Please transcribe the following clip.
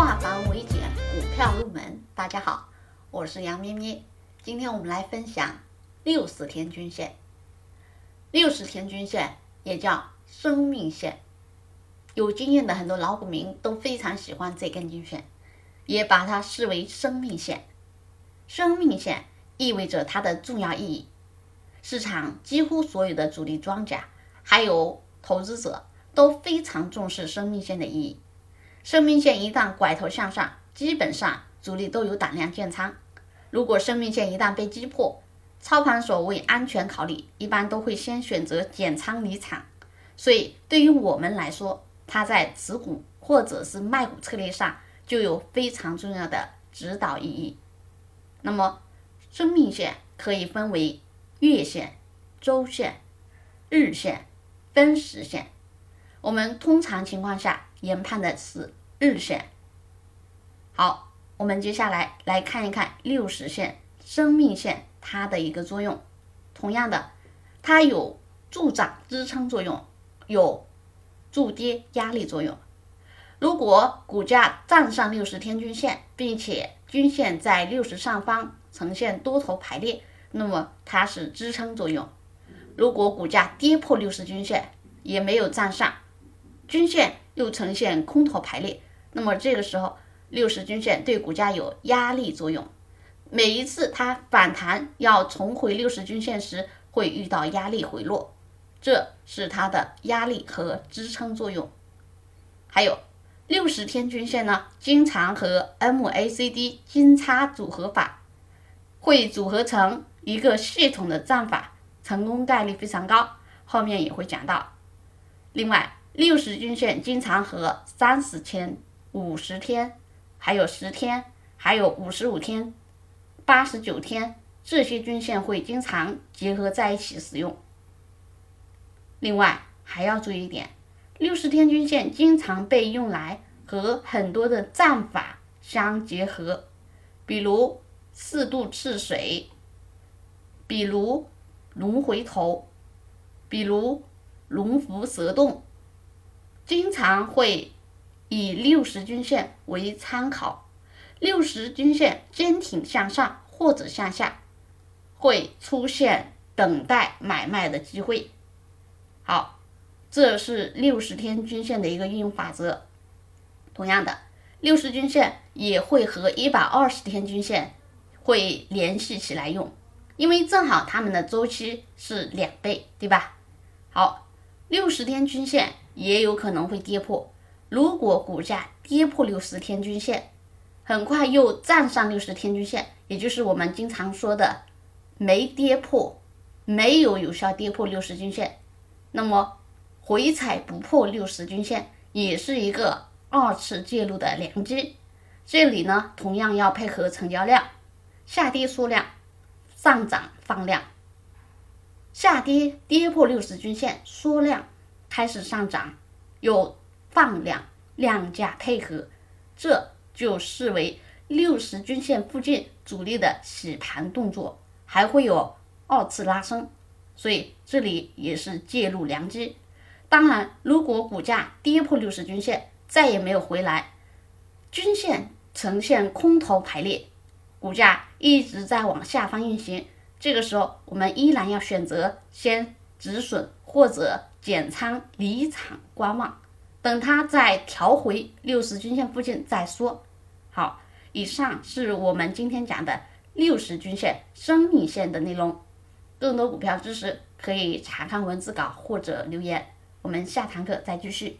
化繁为简，股票入门。大家好，我是杨咩咩。今天我们来分享六十天均线。六十天均线也叫生命线，有经验的很多老股民都非常喜欢这根均线，也把它视为生命线。生命线意味着它的重要意义。市场几乎所有的主力庄家，还有投资者都非常重视生命线的意义。生命线一旦拐头向上，基本上主力都有胆量建仓。如果生命线一旦被击破，操盘手为安全考虑，一般都会先选择减仓离场。所以对于我们来说，它在持股或者是卖股策略上就有非常重要的指导意义。那么，生命线可以分为月线、周线、日线、分时线。我们通常情况下研判的是日线。好，我们接下来来看一看六十线生命线它的一个作用。同样的，它有助涨支撑作用，有助跌压力作用。如果股价站上六十天均线，并且均线在六十上方呈现多头排列，那么它是支撑作用。如果股价跌破六十均线，也没有站上。均线又呈现空头排列，那么这个时候六十均线对股价有压力作用。每一次它反弹要重回六十均线时，会遇到压力回落，这是它的压力和支撑作用。还有六十天均线呢，经常和 MACD 金叉组合法会组合成一个系统的战法，成功概率非常高。后面也会讲到。另外。六十均线经常和三十天、五十天、还有十天、还有五十五天、八十九天这些均线会经常结合在一起使用。另外还要注意一点，六十天均线经常被用来和很多的战法相结合，比如四渡赤水，比如龙回头，比如龙伏蛇动。经常会以六十均线为参考，六十均线坚挺向上或者向下，会出现等待买卖的机会。好，这是六十天均线的一个运用法则。同样的，六十均线也会和一百二十天均线会联系起来用，因为正好它们的周期是两倍，对吧？好，六十天均线。也有可能会跌破。如果股价跌破六十天均线，很快又站上六十天均线，也就是我们经常说的没跌破，没有有效跌破六十均线，那么回踩不破六十均线，也是一个二次介入的良机。这里呢，同样要配合成交量，下跌缩量，上涨放量。下跌跌破六十均线，缩量。开始上涨，有放量，量价配合，这就视为六十均线附近主力的洗盘动作，还会有二次拉升，所以这里也是介入良机。当然，如果股价跌破六十均线，再也没有回来，均线呈现空头排列，股价一直在往下方运行，这个时候我们依然要选择先止损或者。减仓离场观望，等它再调回六十均线附近再说。好，以上是我们今天讲的六十均线生命线的内容。更多股票知识可以查看文字稿或者留言。我们下堂课再继续。